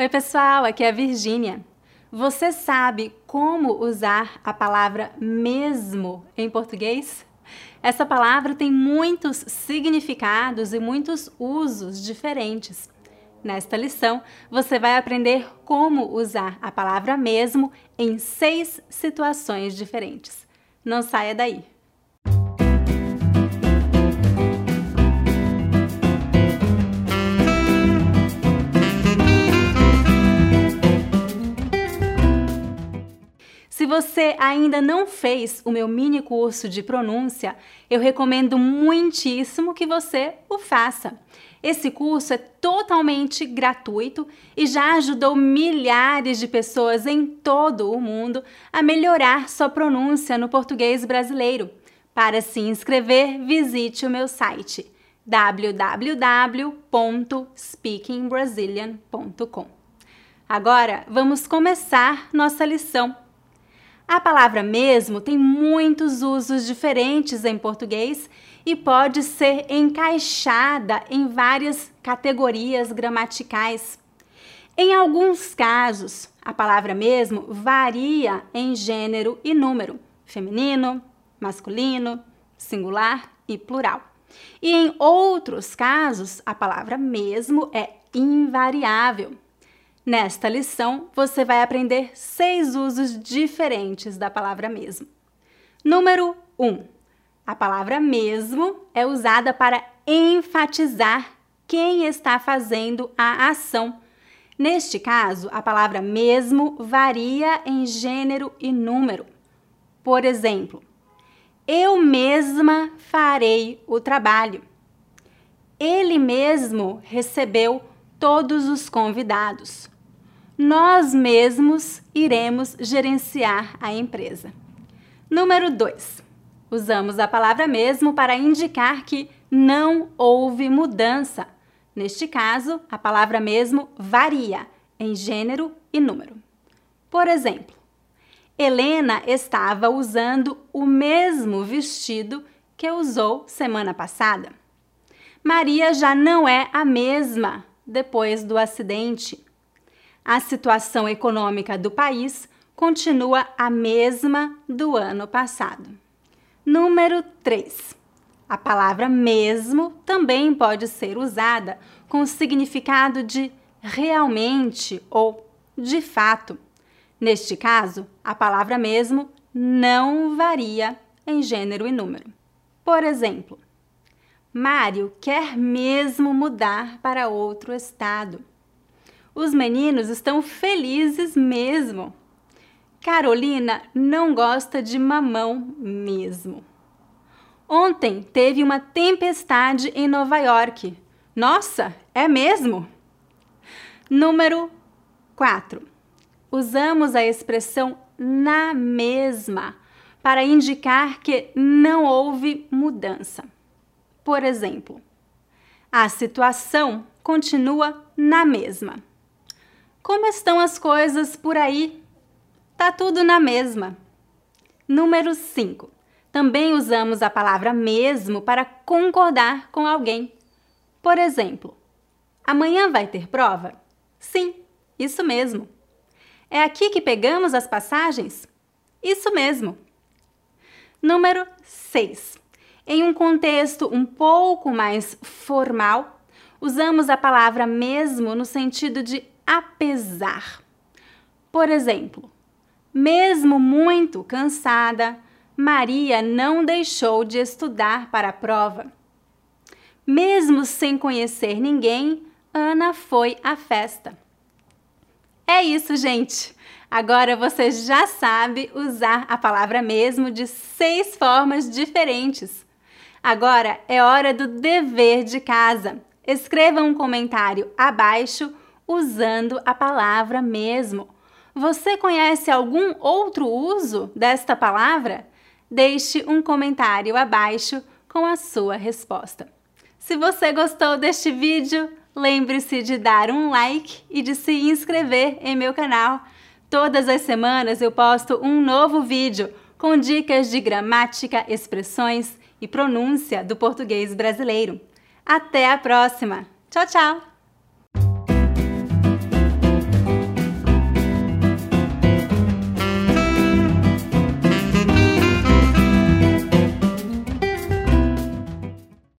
Oi, pessoal, aqui é a Virgínia. Você sabe como usar a palavra mesmo em português? Essa palavra tem muitos significados e muitos usos diferentes. Nesta lição, você vai aprender como usar a palavra mesmo em seis situações diferentes. Não saia daí! Você ainda não fez o meu mini curso de pronúncia, eu recomendo muitíssimo que você o faça. Esse curso é totalmente gratuito e já ajudou milhares de pessoas em todo o mundo a melhorar sua pronúncia no português brasileiro. Para se inscrever, visite o meu site www.speakingbrasilian.com. Agora vamos começar nossa lição. A palavra mesmo tem muitos usos diferentes em português e pode ser encaixada em várias categorias gramaticais. Em alguns casos, a palavra mesmo varia em gênero e número, feminino, masculino, singular e plural. E em outros casos, a palavra mesmo é invariável. Nesta lição, você vai aprender seis usos diferentes da palavra mesmo. Número 1. Um, a palavra mesmo é usada para enfatizar quem está fazendo a ação. Neste caso, a palavra mesmo varia em gênero e número. Por exemplo, eu mesma farei o trabalho. Ele mesmo recebeu todos os convidados nós mesmos iremos gerenciar a empresa. Número 2. Usamos a palavra mesmo para indicar que não houve mudança. Neste caso, a palavra mesmo varia em gênero e número. Por exemplo, Helena estava usando o mesmo vestido que usou semana passada. Maria já não é a mesma depois do acidente a situação econômica do país continua a mesma do ano passado. Número 3. A palavra mesmo também pode ser usada com o significado de realmente ou de fato. Neste caso, a palavra mesmo não varia em gênero e número. Por exemplo, Mário quer mesmo mudar para outro estado. Os meninos estão felizes mesmo. Carolina não gosta de mamão mesmo. Ontem teve uma tempestade em Nova York. Nossa, é mesmo? Número 4. Usamos a expressão na mesma para indicar que não houve mudança. Por exemplo, a situação continua na mesma. Como estão as coisas por aí? Tá tudo na mesma. Número 5. Também usamos a palavra mesmo para concordar com alguém. Por exemplo, amanhã vai ter prova? Sim, isso mesmo. É aqui que pegamos as passagens? Isso mesmo. Número 6. Em um contexto um pouco mais formal, usamos a palavra mesmo no sentido de apesar. Por exemplo, mesmo muito cansada, Maria não deixou de estudar para a prova. Mesmo sem conhecer ninguém, Ana foi à festa. É isso, gente! Agora você já sabe usar a palavra mesmo de seis formas diferentes. Agora é hora do dever de casa. Escreva um comentário abaixo usando a palavra mesmo. Você conhece algum outro uso desta palavra? Deixe um comentário abaixo com a sua resposta. Se você gostou deste vídeo, lembre-se de dar um like e de se inscrever em meu canal. Todas as semanas eu posto um novo vídeo com dicas de gramática, expressões e pronúncia do português brasileiro. Até a próxima! Tchau, tchau!